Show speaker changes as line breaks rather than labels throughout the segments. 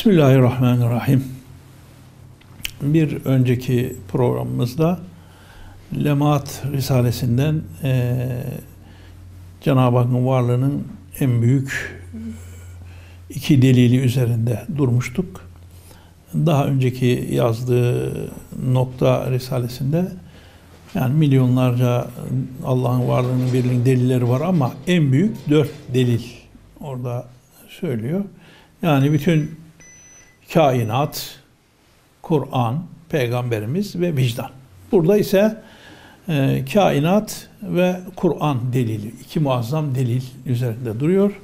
Bismillahirrahmanirrahim. Bir önceki programımızda Lemaat Risalesinden e, Cenab-ı Hakk'ın varlığının en büyük iki delili üzerinde durmuştuk. Daha önceki yazdığı nokta Risalesinde yani milyonlarca Allah'ın varlığının birliğinin delilleri var ama en büyük dört delil orada söylüyor. Yani bütün kainat, Kur'an, Peygamberimiz ve vicdan. Burada ise e, kainat ve Kur'an delili, iki muazzam delil üzerinde duruyor.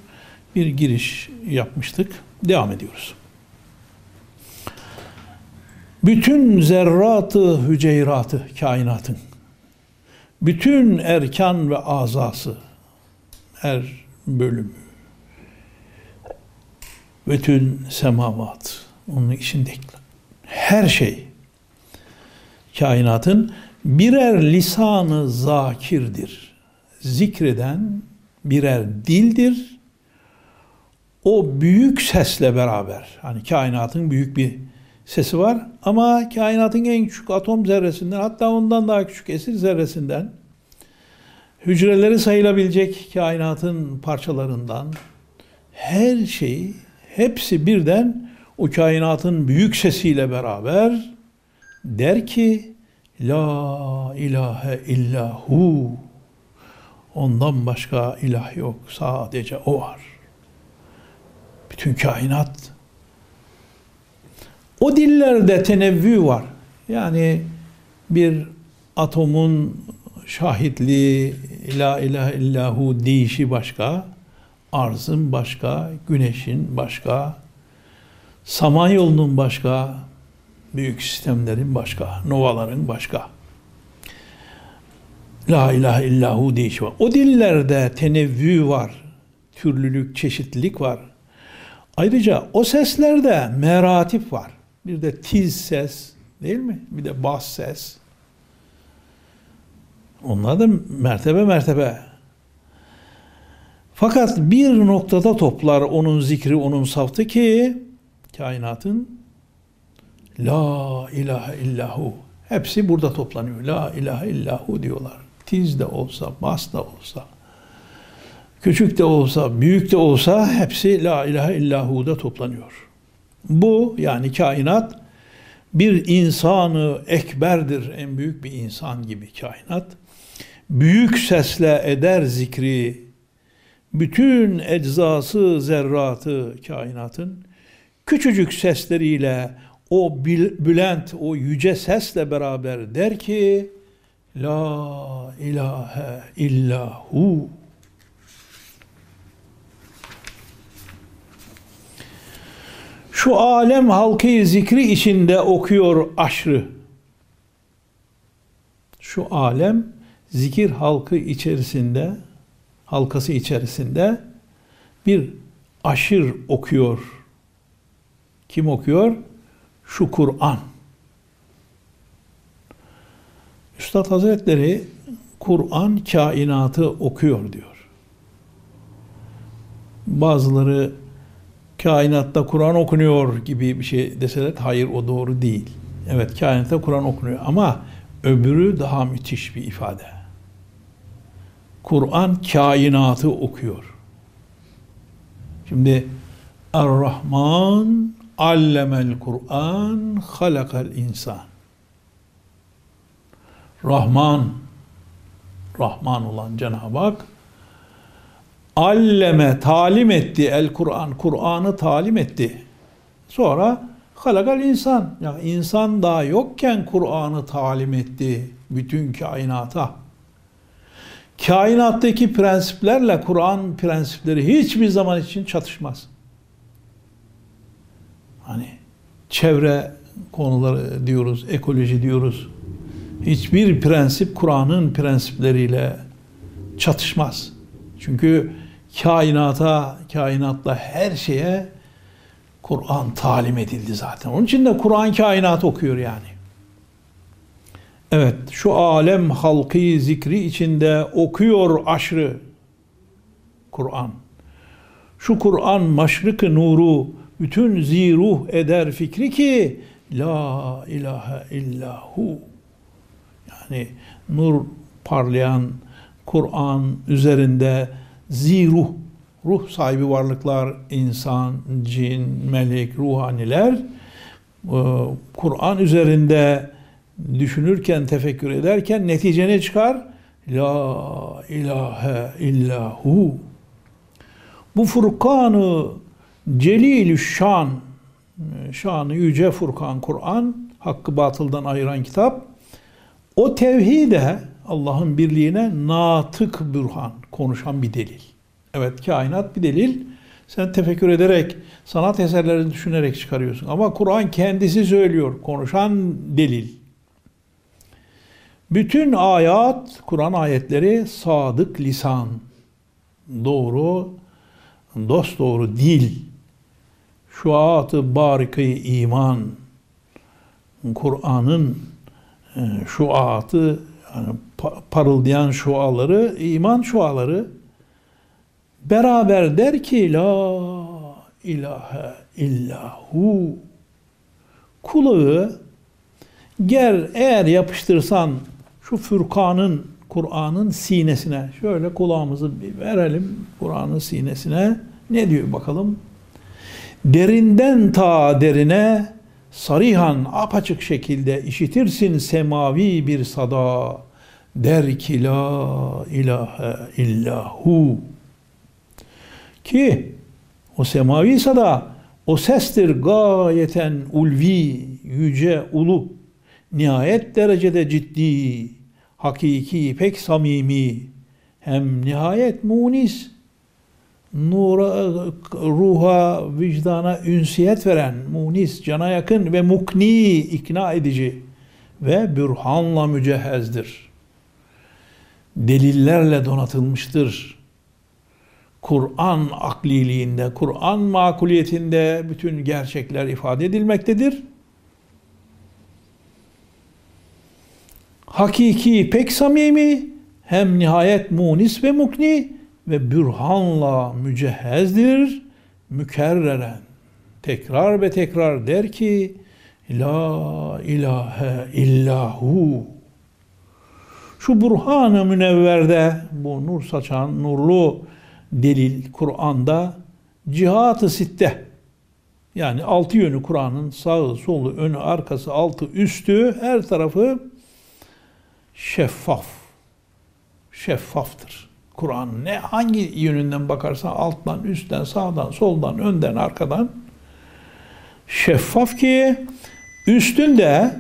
Bir giriş yapmıştık. Devam ediyoruz. Bütün zerratı, hüceyratı, kainatın, bütün erkan ve azası, her bölümü, bütün semavat, onun içindeki her şey, kainatın birer lisanı zakirdir. Zikreden birer dildir. O büyük sesle beraber, hani kainatın büyük bir sesi var ama kainatın en küçük atom zerresinden hatta ondan daha küçük esir zerresinden hücreleri sayılabilecek kainatın parçalarından her şeyi hepsi birden o kainatın büyük sesiyle beraber der ki La ilahe illahu ondan başka ilah yok sadece o var. Bütün kainat o dillerde tenevvü var. Yani bir atomun şahitliği la ilahe illahu deyişi başka, arzın başka, güneşin başka, samanyolunun başka, büyük sistemlerin başka, novaların başka. La ilahe illahu deyişi var. O dillerde tenevvü var, türlülük, çeşitlilik var. Ayrıca o seslerde meratip var. Bir de tiz ses değil mi? Bir de bas ses. Onlar da mertebe mertebe. Fakat bir noktada toplar onun zikri, onun saftı ki kainatın La ilahe illahu. Hepsi burada toplanıyor. La ilahe illahu diyorlar. Tiz de olsa, bas da olsa, küçük de olsa, büyük de olsa hepsi La ilahe illahu toplanıyor. Bu yani kainat bir insanı ekberdir. En büyük bir insan gibi kainat. Büyük sesle eder zikri. Bütün eczası, zerratı kainatın küçücük sesleriyle o bülent, o yüce sesle beraber der ki La ilahe illahu şu alem halkı zikri içinde okuyor aşrı. Şu alem zikir halkı içerisinde, halkası içerisinde bir aşır okuyor. Kim okuyor? Şu Kur'an. Üstad Hazretleri Kur'an kainatı okuyor diyor. Bazıları kainatta Kur'an okunuyor gibi bir şey deseler hayır o doğru değil. Evet kainatta Kur'an okunuyor ama öbürü daha müthiş bir ifade. Kur'an kainatı okuyor. Şimdi Er-Rahman allemel Kur'an halakal insan. Rahman Rahman olan Cenab-ı Hak alleme talim etti el Kur'an Kur'an'ı talim etti. Sonra halakal insan yani insan daha yokken Kur'an'ı talim etti bütün kainata. Kainattaki prensiplerle Kur'an prensipleri hiçbir zaman için çatışmaz. Hani çevre konuları diyoruz, ekoloji diyoruz. Hiçbir prensip Kur'an'ın prensipleriyle çatışmaz. Çünkü kainata, kainatla her şeye Kur'an talim edildi zaten. Onun için de Kur'an kainat okuyor yani. Evet, şu alem halkı zikri içinde okuyor aşrı Kur'an. Şu Kur'an maşrıkı nuru bütün ziruh eder fikri ki la ilahe illahu. Yani nur parlayan Kur'an üzerinde ziruh, ruh sahibi varlıklar, insan, cin, melek, ruhaniler e, Kur'an üzerinde düşünürken, tefekkür ederken netice ne çıkar? La ilahe illahu. Bu Furkanı Celilü Şan, şanı yüce Furkan Kur'an, hakkı batıldan ayıran kitap. O tevhide, Allah'ın birliğine natık bürhan, konuşan bir delil. Evet kainat bir delil. Sen tefekkür ederek, sanat eserlerini düşünerek çıkarıyorsun. Ama Kur'an kendisi söylüyor, konuşan delil. Bütün ayat, Kur'an ayetleri sadık lisan, doğru, dost doğru dil, şuat-ı barikayı iman, Kur'an'ın e, şuatı, yani parıldayan şuaları, iman şuaları. Beraber der ki la ilahe illahu. Kulağı ger eğer yapıştırsan şu Furkan'ın Kur'an'ın sinesine. Şöyle kulağımızı bir verelim Kur'an'ın sinesine. Ne diyor bakalım derinden ta derine sarihan apaçık şekilde işitirsin semavi bir sada. Der ki la ilahe illahu. Ki o semavi sada o sestir gayeten ulvi, yüce, ulu, nihayet derecede ciddi, hakiki, pek samimi, hem nihayet munis, nura, ruha, vicdana ünsiyet veren, munis, cana yakın ve mukni, ikna edici ve bürhanla mücehezdir. Delillerle donatılmıştır. Kur'an akliliğinde, Kur'an makuliyetinde bütün gerçekler ifade edilmektedir. Hakiki pek samimi, hem nihayet munis ve mukni ve bürhanla mücehezdir, mükerreren. Tekrar ve tekrar der ki, La ilahe illahu. Şu burhan-ı münevverde, bu nur saçan, nurlu delil Kur'an'da cihat-ı sitte yani altı yönü Kur'an'ın sağı, solu, önü, arkası, altı, üstü her tarafı şeffaf. Şeffaftır. Kur'an ne hangi yönünden bakarsan alttan, üstten, sağdan, soldan, önden, arkadan şeffaf ki üstünde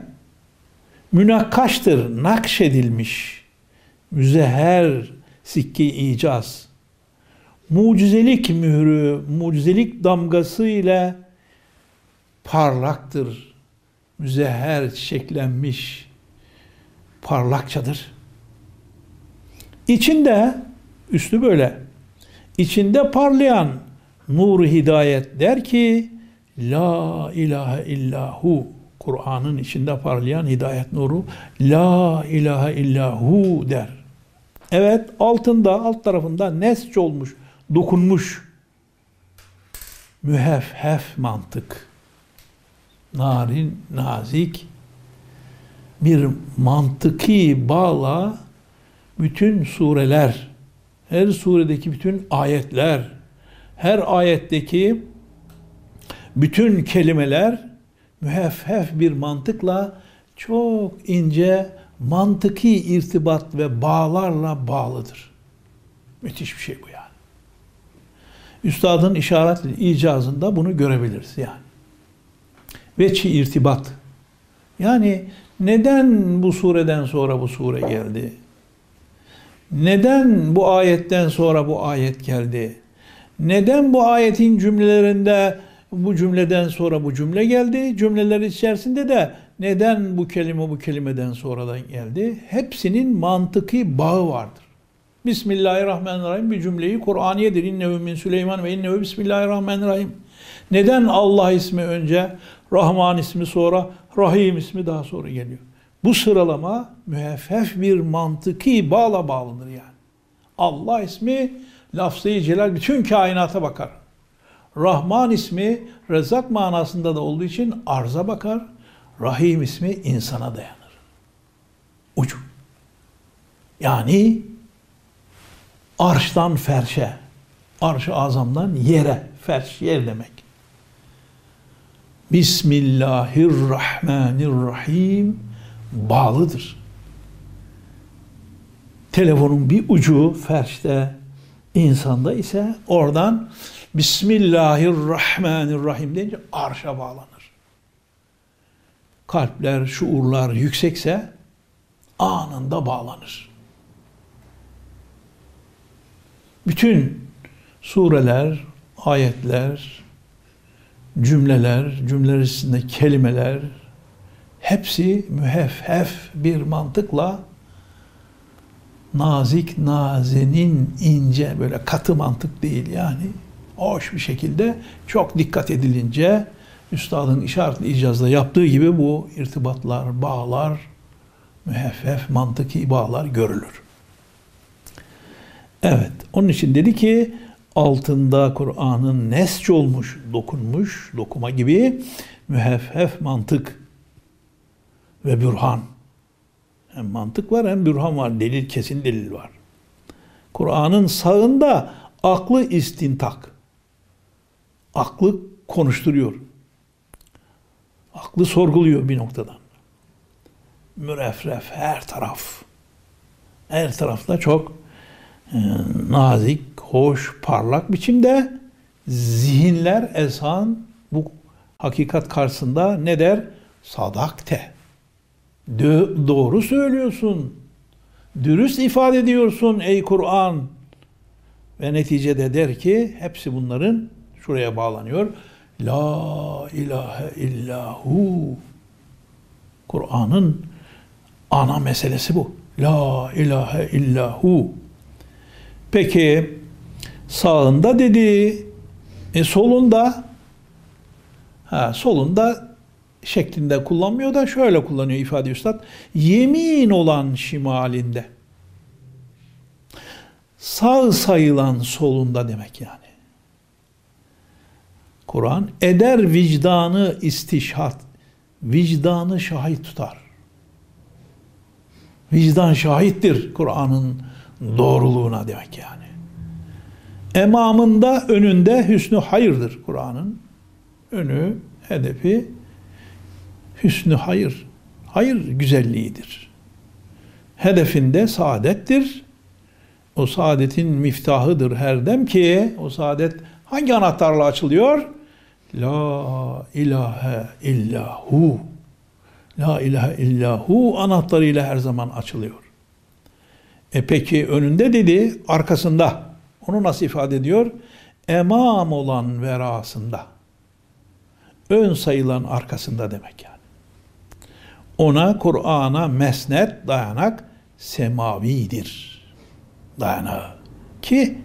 münakkaştır, nakşedilmiş, müzeher, sikke icaz, mucizelik mührü, mucizelik damgası ile parlaktır, müzeher çiçeklenmiş, parlakçadır. İçinde, üstü böyle, içinde parlayan nur hidayet der ki, La ilahe illahu, Kur'an'ın içinde parlayan hidayet nuru, La ilahe illahu der. Evet, altında, alt tarafında nesç olmuş, dokunmuş, mühefhef mantık, narin, nazik, bir mantıki bağla bütün sureler, her suredeki bütün ayetler, her ayetteki bütün kelimeler müheffef bir mantıkla çok ince mantıki irtibat ve bağlarla bağlıdır. Müthiş bir şey bu yani. Üstadın işaret icazında bunu görebiliriz yani. Veçi irtibat. Yani neden bu sureden sonra bu sure geldi? Neden bu ayetten sonra bu ayet geldi? Neden bu ayetin cümlelerinde bu cümleden sonra bu cümle geldi? Cümleler içerisinde de neden bu kelime bu kelimeden sonradan geldi? Hepsinin mantıki bağı vardır. Bismillahirrahmanirrahim bir cümleyi Kur'aniyedir. İnnehu min Süleyman ve innehu Bismillahirrahmanirrahim. Neden Allah ismi önce, Rahman ismi sonra, Rahim ismi daha sonra geliyor? Bu sıralama müheffef bir mantıki bağla bağlıdır yani. Allah ismi lafzı celal bütün kainata bakar. Rahman ismi Rezzak manasında da olduğu için arza bakar. Rahim ismi insana dayanır. Ucu. Yani arştan ferşe, arş-ı azamdan yere, ferş yer demek. Bismillahirrahmanirrahim bağlıdır. Telefonun bir ucu ferşte, insanda ise oradan Bismillahirrahmanirrahim deyince arşa bağlanır. Kalpler, şuurlar yüksekse anında bağlanır. Bütün sureler, ayetler, cümleler, cümleler içinde kelimeler hepsi müheffef bir mantıkla nazik, nazenin, ince böyle katı mantık değil yani hoş bir şekilde çok dikkat edilince üstadın işaretli icazda yaptığı gibi bu irtibatlar, bağlar, müheffef, mantıki bağlar görülür. Evet, onun için dedi ki altında Kur'an'ın nesç olmuş, dokunmuş, dokuma gibi müheffef mantık ve bürhan. Hem mantık var hem bürhan var, delil kesin delil var. Kur'an'ın sağında aklı istintak. Aklı konuşturuyor. Aklı sorguluyor bir noktadan. Mürefref her taraf. Her tarafta çok e, nazik, hoş, parlak biçimde zihinler esan bu hakikat karşısında ne der? Sadakte. Doğru söylüyorsun. Dürüst ifade ediyorsun ey Kur'an. Ve neticede der ki hepsi bunların şuraya bağlanıyor. La ilahe illahu. Kur'an'ın ana meselesi bu. La ilahe illahu. Peki sağında dedi, e solunda ha solunda şeklinde kullanmıyor da şöyle kullanıyor ifade üstad. Yemin olan şimalinde. Sağ sayılan solunda demek yani. Kur'an eder vicdanı istişhat. Vicdanı şahit tutar. Vicdan şahittir Kur'an'ın doğruluğuna demek yani. Emamında, önünde hüsnü hayırdır Kur'an'ın. Önü, hedefi hüsnü hayır. Hayır güzelliğidir. Hedefinde saadettir. O saadetin miftahıdır her dem ki o saadet hangi anahtarla açılıyor? La ilahe illahu. La ilahe illahu anahtarıyla her zaman açılıyor. E peki önünde dedi, arkasında. Onu nasıl ifade ediyor? Emam olan verasında. Ön sayılan arkasında demek yani. Ona Kur'an'a mesnet, dayanak semavidir. Dayanağı. Ki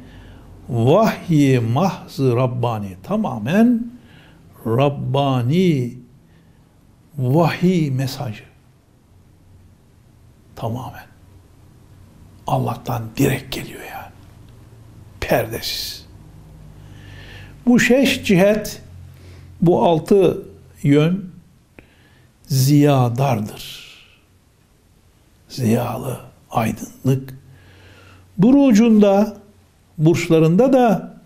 vahyi mahzı Rabbani tamamen Rabbani vahiy mesajı. Tamamen. Allah'tan direkt geliyor yani. Perdesiz. Bu şeş cihet, bu altı yön ziyadardır. Ziyalı, aydınlık. Burucunda, burçlarında da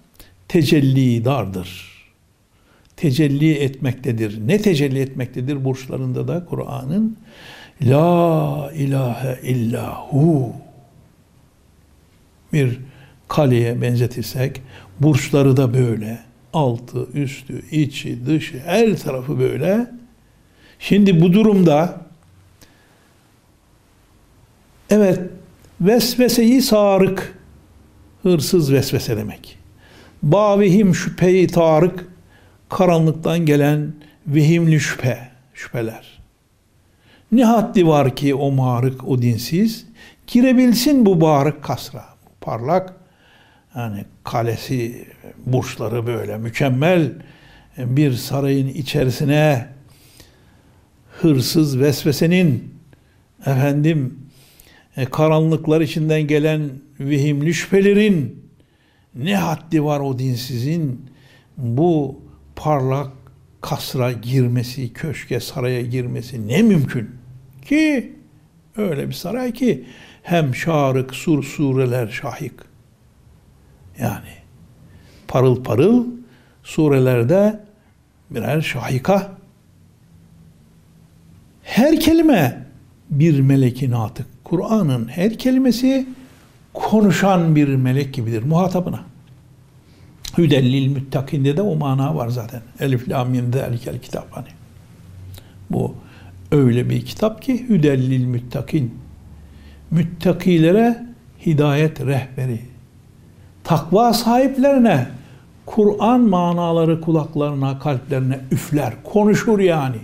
tecelli dardır. Tecelli etmektedir. Ne tecelli etmektedir burçlarında da Kur'an'ın? La ilahe illahu bir kaleye benzetirsek burçları da böyle. Altı, üstü, içi, dışı her tarafı böyle. Şimdi bu durumda evet vesveseyi sarık hırsız vesvese demek. Bavihim şüpheyi tarık karanlıktan gelen vehimli şüphe, şüpheler. Ne haddi var ki o marık, o dinsiz girebilsin bu bağırık kasra parlak yani kalesi, burçları böyle mükemmel bir sarayın içerisine hırsız vesvesenin efendim e, karanlıklar içinden gelen vehimli şüphelerin ne haddi var o dinsizin bu parlak kasra girmesi, köşke, saraya girmesi ne mümkün ki öyle bir saray ki hem şarık, sur, sureler şahik. Yani parıl parıl surelerde birer şahika. Her kelime bir melekin atık. Kur'an'ın her kelimesi konuşan bir melek gibidir muhatabına. Hüdellil müttakinde de o mana var zaten. Elif lam mim zelikel kitap hani. Bu öyle bir kitap ki hüdellil müttakin. Müttakilere hidayet rehberi. Takva sahiplerine Kur'an manaları kulaklarına, kalplerine üfler, konuşur yani.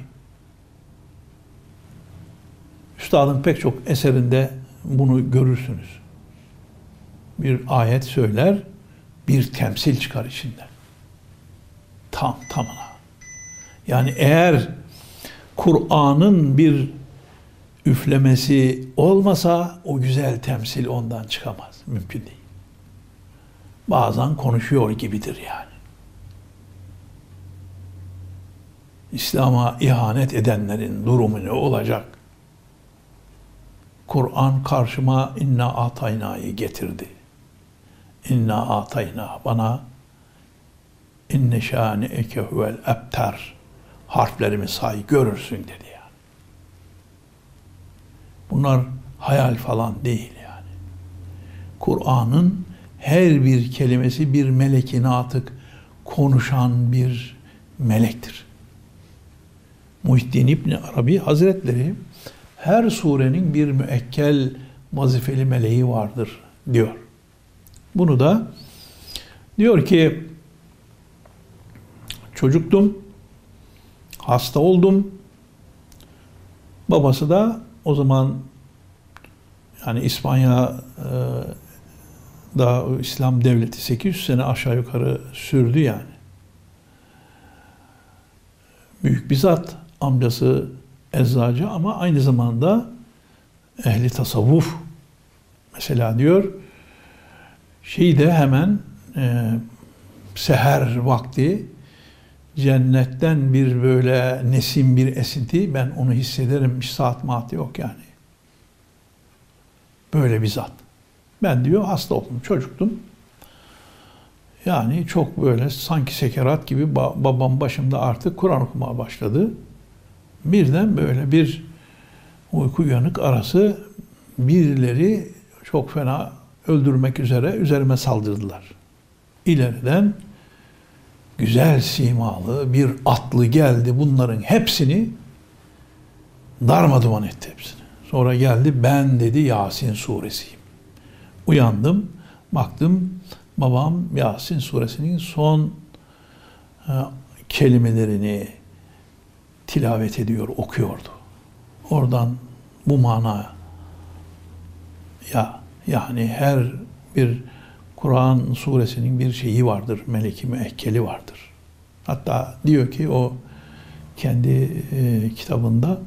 Üstadın pek çok eserinde bunu görürsünüz. Bir ayet söyler, bir temsil çıkar içinden. Tam tamına. Yani eğer Kur'an'ın bir üflemesi olmasa o güzel temsil ondan çıkamaz. Mümkün değil. Bazen konuşuyor gibidir yani. İslam'a ihanet edenlerin durumu ne olacak? Kur'an karşıma inna atayna'yı getirdi. İnna atayna bana inne şani eke huvel ebter harflerimi say görürsün dedi yani. Bunlar hayal falan değil yani. Kur'an'ın her bir kelimesi bir melekin atık konuşan bir melektir. Muhittin İbni Arabi Hazretleri her surenin bir müekkel vazifeli meleği vardır diyor. Bunu da diyor ki çocuktum, hasta oldum. Babası da o zaman yani İspanya e, da İslam devleti 800 sene aşağı yukarı sürdü yani. Büyük bir zat amcası eczacı ama aynı zamanda ehli tasavvuf. Mesela diyor şeyi de hemen e, seher vakti cennetten bir böyle nesim bir esinti ben onu hissederim hiç saat maat yok yani. Böyle bir zat. Ben diyor hasta oldum çocuktum. Yani çok böyle sanki sekerat gibi babam başımda artık Kur'an okumaya başladı. Birden böyle bir uyku uyanık arası birileri çok fena öldürmek üzere üzerime saldırdılar. İleriden güzel simalı bir atlı geldi bunların hepsini darmaduman etti hepsini. Sonra geldi ben dedi Yasin suresiyim. Uyandım, baktım babam Yasin suresinin son e, kelimelerini tilavet ediyor, okuyordu. Oradan bu mana ya yani her bir Kur'an suresinin bir şeyi vardır, meleki müekkeli vardır. Hatta diyor ki o kendi e, kitabında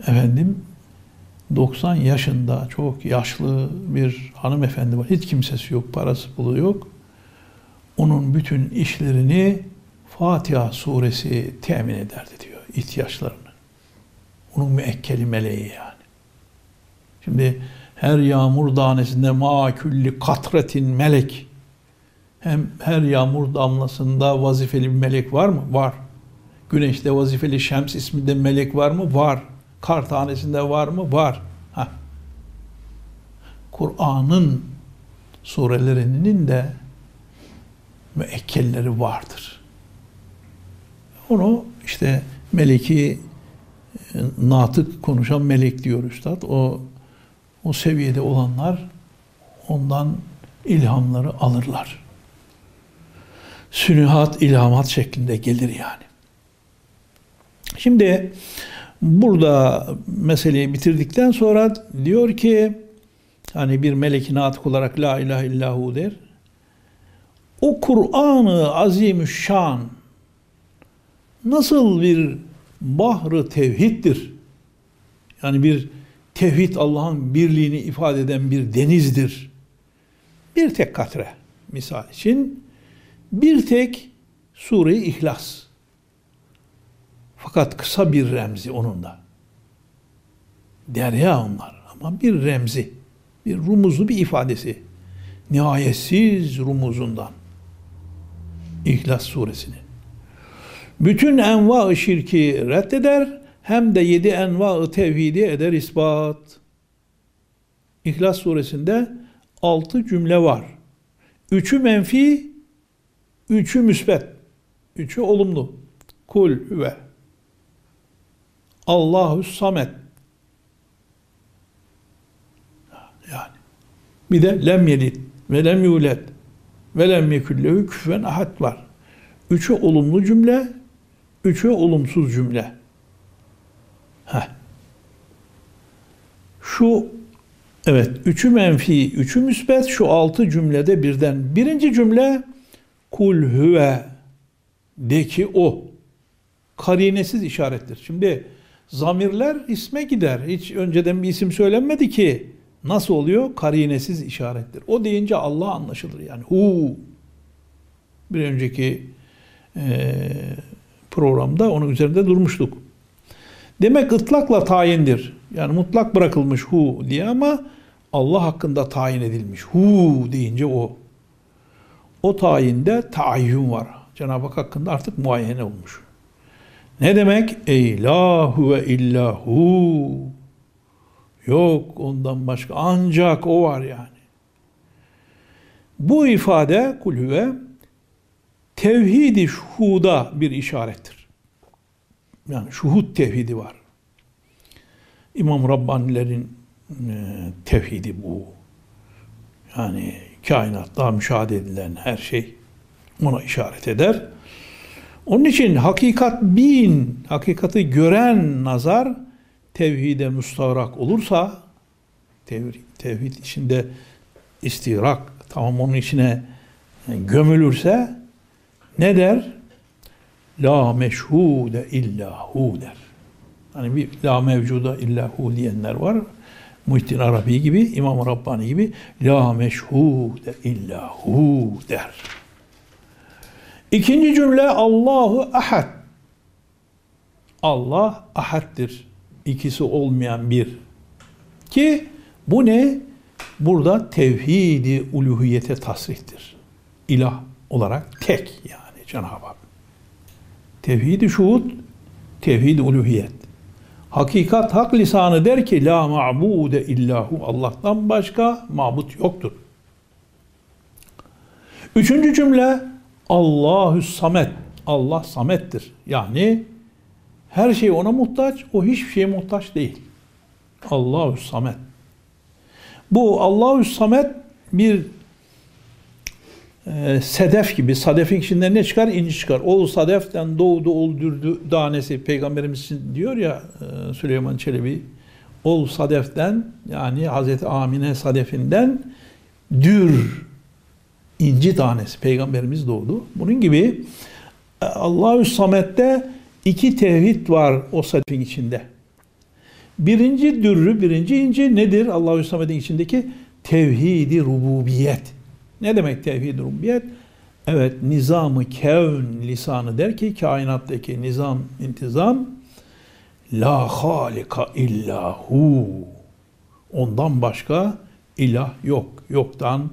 efendim 90 yaşında çok yaşlı bir hanımefendi var. Hiç kimsesi yok, parası pulu yok. Onun bütün işlerini Fatiha suresi temin ederdi diyor ihtiyaçlarını. Onun müekkeli meleği yani. Şimdi her yağmur tanesinde ma külli katretin melek. Hem her yağmur damlasında vazifeli bir melek var mı? Var. Güneşte vazifeli Şems isminde melek var mı? Var. Kar tanesinde var mı? Var. Kur'an'ın surelerinin de müekkelleri vardır. Onu işte meleki e, natık konuşan melek diyor üstad. O o seviyede olanlar ondan ilhamları alırlar. Sünühat, ilhamat şeklinde gelir yani. Şimdi burada meseleyi bitirdikten sonra diyor ki hani bir melekin atık olarak la ilahe illahu der. O Kur'an-ı Azimüşşan nasıl bir bahrı tevhiddir? Yani bir tevhid Allah'ın birliğini ifade eden bir denizdir. Bir tek katre misal için Bir tek Sure-i İhlas. Fakat kısa bir remzi onun da. Derya onlar ama bir remzi, bir rumuzlu bir ifadesi. Nihayetsiz rumuzundan. İhlas suresinin. Bütün enva-ı şirki reddeder, hem de yedi enva-ı tevhidi eder ispat. İhlas suresinde altı cümle var. Üçü menfi, üçü müsbet, üçü olumlu. Kul ve Allahu samet. Yani bir de lem yelid ve lem yulet ve lem yekullehu küfen ahad var. Üçü olumlu cümle, üçü olumsuz cümle. Heh. Şu evet üçü menfi, üçü müsbet şu altı cümlede birden. Birinci cümle kul hüve de ki o karinesiz işarettir. Şimdi zamirler isme gider. Hiç önceden bir isim söylenmedi ki. Nasıl oluyor? Karinesiz işarettir. O deyince Allah anlaşılır yani. Hu. Bir önceki e, programda onun üzerinde durmuştuk. Demek ıtlakla tayindir. Yani mutlak bırakılmış hu diye ama Allah hakkında tayin edilmiş. Hu deyince o. O tayinde tayin var. Cenab-ı Hak hakkında artık muayene olmuş. Ne demek? Ey la huve illahu. Yok ondan başka. Ancak o var yani. Bu ifade kulüve tevhidi şuhuda bir işarettir. Yani şuhud tevhidi var. İmam Rabbanilerin e, tevhidi bu. Yani kainatta müşahede edilen her şey ona işaret eder. Onun için hakikat bin, hakikati gören nazar tevhide müstahrak olursa tevhid, içinde istirak tamam onun içine gömülürse ne der? La meşhude illahu der. Hani bir la mevcuda illahu diyenler var. Muhittin Arabi gibi, İmam Rabbani gibi la meşhude illahu der. İkinci cümle Allahu ahad. Allah ahaddir. İkisi olmayan bir. Ki bu ne? Burada tevhidi uluhiyete tasrihtir. İlah olarak tek yani Cenab-ı Hak. Tevhidi şuhud, tevhid uluhiyet. Hakikat hak lisanı der ki la ma'bude illahu Allah'tan başka mabut yoktur. Üçüncü cümle Allahü samet. Allah samettir. Yani her şey ona muhtaç, o hiçbir şeye muhtaç değil. Allahü samet. Bu Allahü samet bir e, sedef gibi. Sadefin içinden ne çıkar? İnci çıkar. Ol sadeften doğdu, oldurdu danesi. Peygamberimiz diyor ya e, Süleyman Çelebi. Ol sadeften yani Hazreti Amine sadefinden dür inci tanesi peygamberimiz doğdu. Bunun gibi e, Allahü Samet'te iki tevhid var o sadefin içinde. Birinci dürrü, birinci inci nedir? Allahü Samet'in içindeki tevhidi rububiyet. Ne demek tevhid rububiyet? Evet, nizamı kevn lisanı der ki kainattaki nizam, intizam la halika illahu. Ondan başka ilah yok. Yoktan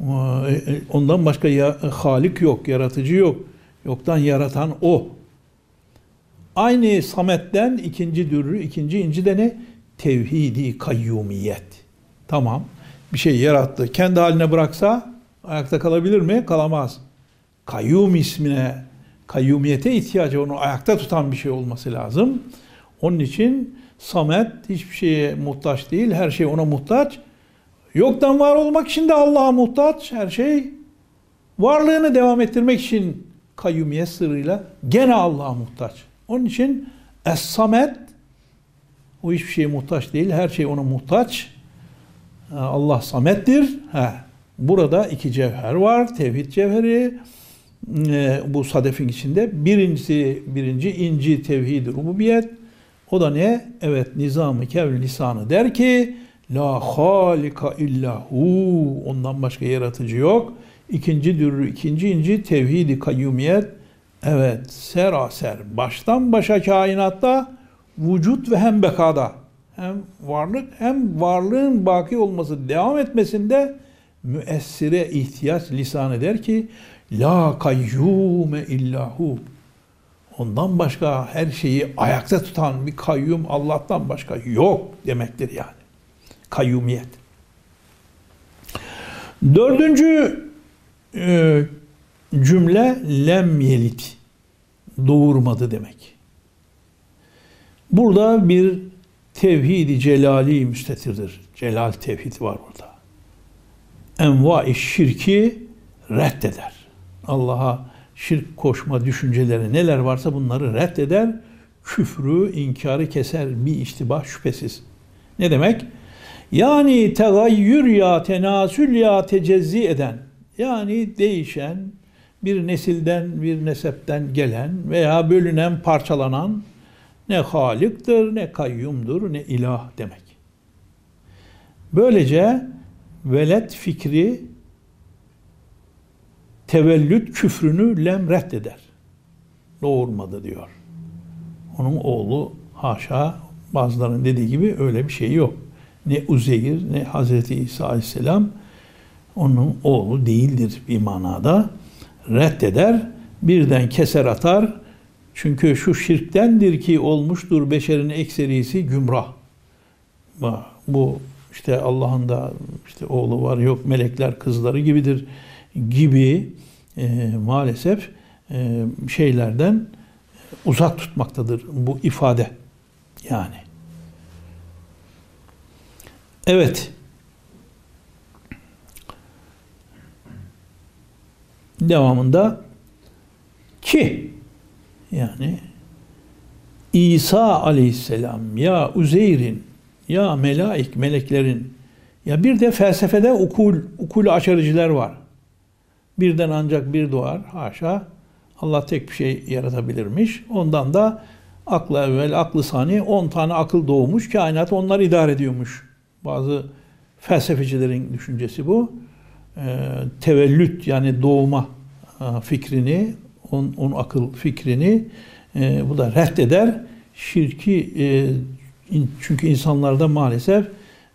ee, ondan başka ya, halik yok, yaratıcı yok. Yoktan yaratan o. Aynı Samet'ten ikinci dürrü, ikinci inci de ne? Tevhidi kayyumiyet. Tamam. Bir şey yarattı. Kendi haline bıraksa ayakta kalabilir mi? Kalamaz. Kayyum ismine, kayyumiyete ihtiyacı onu ayakta tutan bir şey olması lazım. Onun için Samet hiçbir şeye muhtaç değil. Her şey ona muhtaç. Yoktan var olmak için de Allah'a muhtaç her şey. Varlığını devam ettirmek için kayyumiyet sırrıyla gene Allah'a muhtaç. Onun için Es-Samet o hiçbir şeye muhtaç değil. Her şey ona muhtaç. Allah samettir. Ha, burada iki cevher var. Tevhid cevheri. E, bu sadefin içinde. Birincisi, birinci inci tevhid rububiyet. O da ne? Evet nizamı kevl lisanı der ki La halika illa hu. Ondan başka yaratıcı yok. İkinci dürrü, ikinci inci tevhidi kayyumiyet. Evet, seraser, baştan başa kainatta vücut ve hem bekada. Hem varlık hem varlığın baki olması, devam etmesinde müessire ihtiyaç lisan eder ki La kayyume illahu. Ondan başka her şeyi ayakta tutan bir kayyum Allah'tan başka yok demektir yani. Kayyumiyet. Dördüncü e, cümle lem yelit. Doğurmadı demek. Burada bir tevhidi celali müstetirdir. Celal tevhid var burada. Enva-i şirki reddeder. Allah'a şirk koşma düşünceleri neler varsa bunları reddeder. Küfrü, inkarı keser bir iştibah şüphesiz. Ne demek? Yani tegayyür ya, tenasül ya, tecezzi eden, yani değişen, bir nesilden bir nesepten gelen veya bölünen, parçalanan ne haliktir, ne kayyumdur, ne ilah demek. Böylece velet fikri tevellüt küfrünü lem reddeder. Doğurmadı diyor. Onun oğlu haşa bazılarının dediği gibi öyle bir şey yok. Ne Uzeyir ne Hazreti İsa Aleyhisselam onun oğlu değildir bir manada. Reddeder, birden keser atar. Çünkü şu şirktendir ki olmuştur beşerin ekserisi gümrah. Bu işte Allah'ın da işte oğlu var yok melekler kızları gibidir gibi e, maalesef e, şeylerden uzak tutmaktadır bu ifade. Yani. Evet. Devamında ki yani İsa aleyhisselam ya Uzeyr'in ya melaik meleklerin ya bir de felsefede ukul ukul açarıcılar var. Birden ancak bir doğar. Haşa. Allah tek bir şey yaratabilirmiş. Ondan da akla evvel, aklı sani 10 tane akıl doğmuş. Kainat onlar idare ediyormuş. Bazı felsefecilerin düşüncesi bu. Ee, tevellüt yani doğma e, fikrini, on, on akıl fikrini e, bu da reddeder. Şirki e, çünkü insanlarda maalesef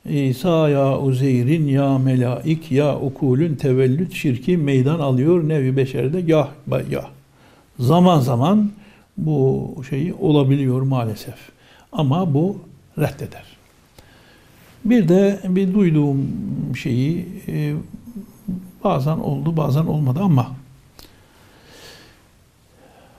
İsa ya Uzeyrin ya melaik ya ukulün tevellüt şirki meydan alıyor nevi beşerde yah yah. Zaman zaman bu şeyi olabiliyor maalesef. Ama bu reddeder. Bir de bir duyduğum şeyi e, bazen oldu bazen olmadı ama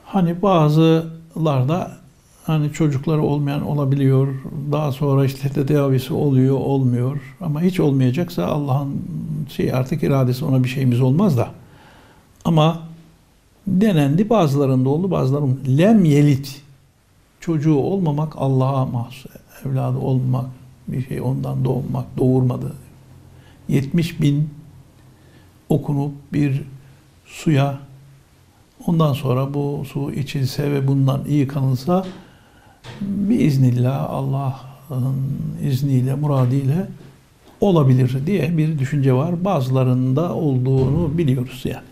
hani bazılarda Hani çocukları olmayan olabiliyor. Daha sonra işte tedavisi oluyor, olmuyor. Ama hiç olmayacaksa Allah'ın şey artık iradesi ona bir şeyimiz olmaz da. Ama denendi bazılarında oldu bazılarında lem yelit çocuğu olmamak Allah'a mahsus evladı olmak bir şey ondan doğmak doğurmadı 70 bin okunup bir suya ondan sonra bu su içilse ve bundan iyi kanılsa biiznillah Allah'ın izniyle, muradıyla olabilir diye bir düşünce var. Bazılarında olduğunu biliyoruz yani.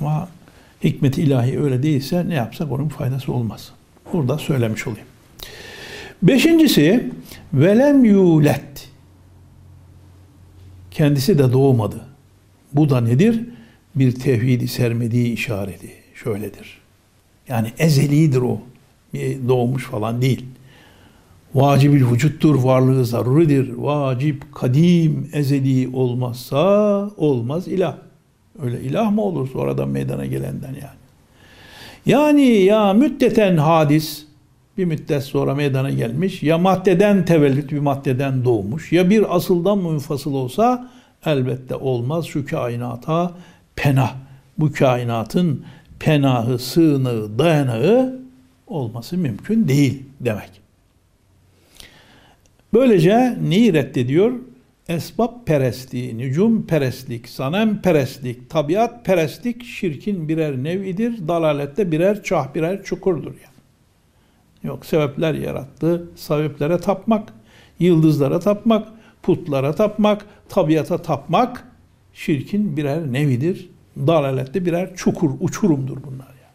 Ama hikmet ilahi öyle değilse ne yapsak onun faydası olmaz. Burada söylemiş olayım. Beşincisi velem yulet. Kendisi de doğmadı. Bu da nedir? Bir tevhidi sermediği işareti. Şöyledir. Yani ezelidir o. Doğmuş falan değil. Vacibil vücuttur, varlığı zaruridir. Vacip, kadim, ezeli olmazsa olmaz ilah. Öyle ilah mı olur sonradan meydana gelenden yani. Yani ya müddeten hadis bir müddet sonra meydana gelmiş ya maddeden tevellüt bir maddeden doğmuş ya bir asıldan münfasıl olsa elbette olmaz şu kainata penah. Bu kainatın penahı, sığınağı, dayanağı olması mümkün değil demek. Böylece neyi reddediyor? Esbab perestliği, nücum perestlik, sanem perestlik, tabiat perestlik şirkin birer nevidir. Dalalette birer çah, birer çukurdur yani. Yok sebepler yarattı. Sebeplere tapmak, yıldızlara tapmak, putlara tapmak, tabiata tapmak şirkin birer nevidir. Dalalette birer çukur, uçurumdur bunlar. Yani.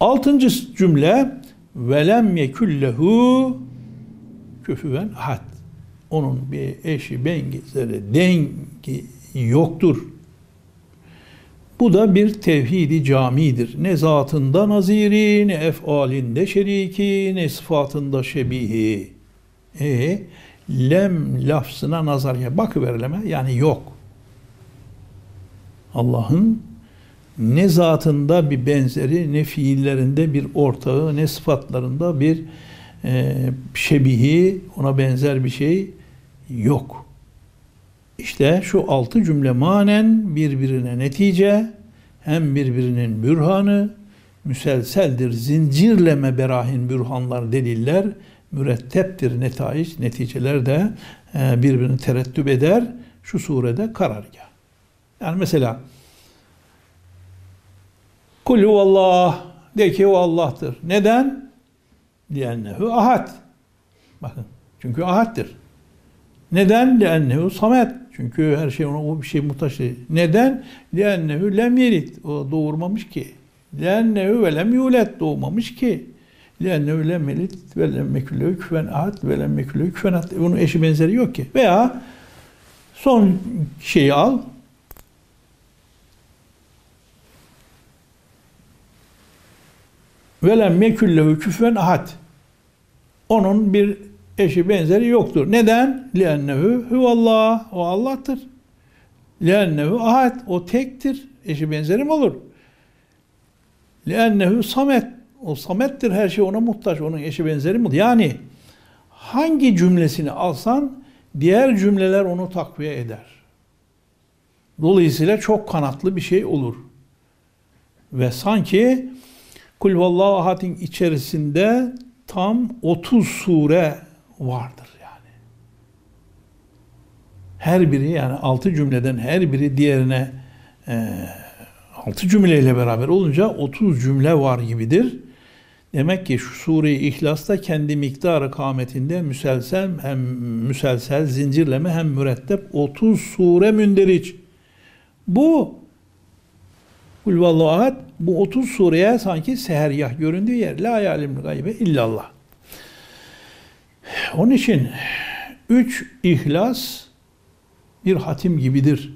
Altıncı cümle velem yekullehu küfüven ahad. Onun bir eşi, benzeri, dengi yoktur. Bu da bir tevhidi camidir. Ne zatında naziri, ne efalinde şeriki, ne sıfatında şebihi. E lem lafzına nazar ya bakıverileme yani yok. Allah'ın ne zatında bir benzeri, ne fiillerinde bir ortağı, ne sıfatlarında bir e, şebihi, ona benzer bir şey yok. İşte şu altı cümle manen birbirine netice, hem birbirinin bürhanı, müselseldir, zincirleme berahin bürhanlar, deliller, müretteptir netayic, neticeler de e, birbirini terettüp eder. Şu surede karargah. Yani mesela Kul huvallah de ki o Allah'tır. Neden? Liennehu ahad. Bakın. Çünkü ahaddir. Neden? Liennehu samet. Çünkü her şey ona o bir şey muhtaç değil. Neden? Liennehu lem yelit. O doğurmamış ki. Liennehu ve lem yulet. Doğmamış ki. Liennehu lem yelit ve lem meküllehu küfen ahad ve lem meküllehu küfen ahad. Onun eşi benzeri yok ki. Veya son şeyi al. Velem meküllehu küfen ahad. Onun bir eşi benzeri yoktur. Neden? Liennehu huvallah. O Allah'tır. Liennehu ahad. O tektir. Eşi benzeri mi olur? Liennehu samet. O samettir. Her şey ona muhtaç. Onun eşi benzeri mi olur? Yani hangi cümlesini alsan diğer cümleler onu takviye eder. Dolayısıyla çok kanatlı bir şey olur. Ve sanki Kul vallahu ahadin içerisinde tam 30 sure vardır yani. Her biri yani 6 cümleden her biri diğerine e, 6 cümleyle beraber olunca 30 cümle var gibidir. Demek ki şu sure-i İhlas'ta kendi miktarı kametinde müselsel hem müselsel zincirleme hem mürettep 30 sure münderiç. Bu Kul vallahu ahad bu 30 sureye sanki seheryah göründüğü yer. La yalimul gaybe illallah. Onun için üç ihlas bir hatim gibidir.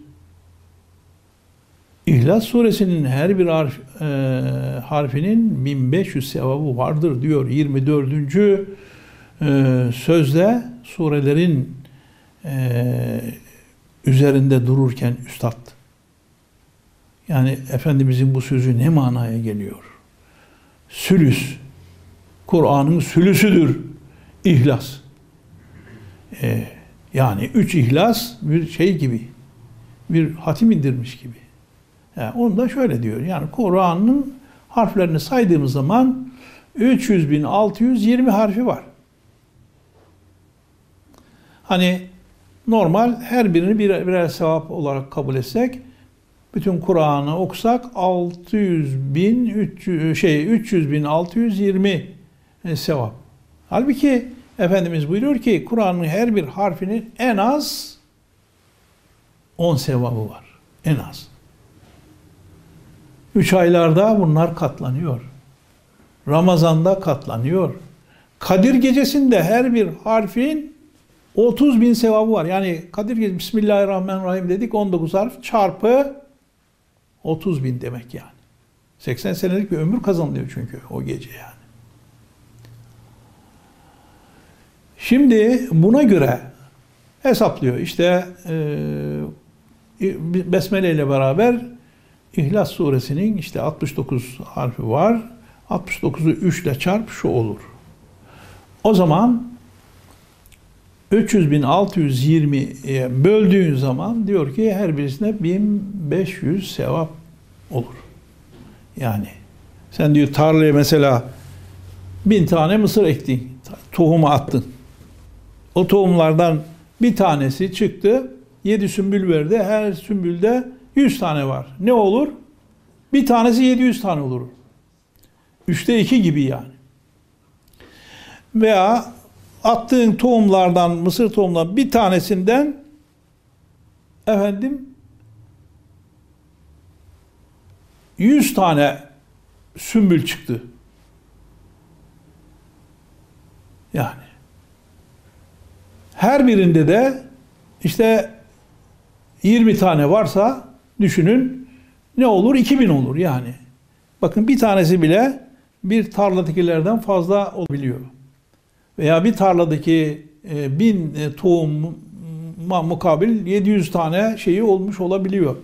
İhlas suresinin her bir harf, e, harfinin 1500 sevabı vardır diyor 24. E, sözde surelerin e, üzerinde dururken üstad. Yani Efendimizin bu sözü ne manaya geliyor? Sülüs. Kur'an'ın sülüsüdür. İhlas. Ee, yani üç ihlas bir şey gibi. Bir hatim indirmiş gibi. Yani onu da şöyle diyor. Yani Kur'an'ın harflerini saydığımız zaman 300 bin 620 harfi var. Hani normal her birini birer, birer sevap olarak kabul etsek bütün Kur'an'ı okusak 600 bin 300, şey 300 bin 620 e, sevap. Halbuki Efendimiz buyuruyor ki Kur'an'ın her bir harfinin en az 10 sevabı var. En az. Üç aylarda bunlar katlanıyor. Ramazan'da katlanıyor. Kadir gecesinde her bir harfin 30 bin sevabı var. Yani Kadir gecesi Bismillahirrahmanirrahim dedik 19 harf çarpı 30 bin demek yani. 80 senelik bir ömür kazanılıyor çünkü o gece yani. Şimdi buna göre hesaplıyor. İşte e, Besmele ile beraber İhlas suresinin işte 69 harfi var. 69'u 3 ile çarp şu olur. O zaman 300.620'ye böldüğün zaman diyor ki her birisine 1500 sevap olur. Yani sen diyor tarlaya mesela bin tane mısır ektin, tohumu attın. O tohumlardan bir tanesi çıktı, yedi sümbül verdi. Her sümbülde yüz tane var. Ne olur? Bir tanesi 700 tane olur. Üçte iki gibi yani. Veya attığın tohumlardan, mısır tohumlarından bir tanesinden efendim 100 tane sümbül çıktı. Yani her birinde de işte 20 tane varsa düşünün ne olur? 2000 olur yani. Bakın bir tanesi bile bir tarladakilerden fazla olabiliyor. Veya bir tarladaki e, bin e, tohuma mukabil 700 tane şeyi olmuş olabiliyor.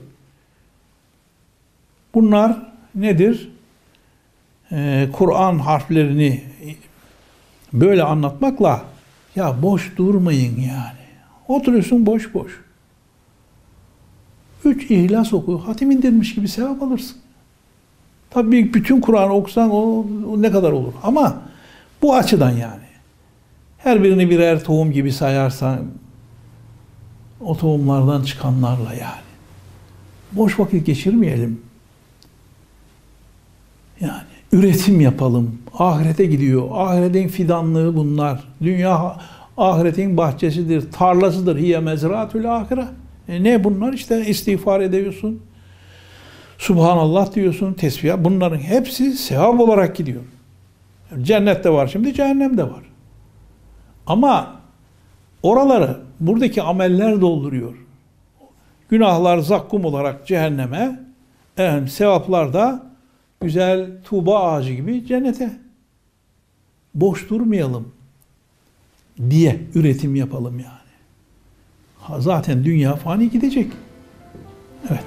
Bunlar nedir? Ee, Kur'an harflerini böyle anlatmakla ya boş durmayın yani. Oturuyorsun boş boş. Üç ihlas oku, hatim indirmiş gibi sevap alırsın. Tabii bütün Kur'an okusan o, o ne kadar olur. Ama bu açıdan yani. Her birini birer tohum gibi sayarsan o tohumlardan çıkanlarla yani. Boş vakit geçirmeyelim. Yani üretim yapalım. Ahirete gidiyor. Ahiretin fidanlığı bunlar. Dünya ahiretin bahçesidir, tarlasıdır. Hiye mezraatül ahire. E ne bunlar? İşte istiğfar ediyorsun. Subhanallah diyorsun, tesbih. Bunların hepsi sevap olarak gidiyor. Cennette var şimdi, cehennemde var. Ama oraları buradaki ameller dolduruyor. Günahlar zakkum olarak cehenneme, efendim, sevaplar da güzel tuğba ağacı gibi cennete. Boş durmayalım diye üretim yapalım yani. Ha, zaten dünya fani gidecek. Evet.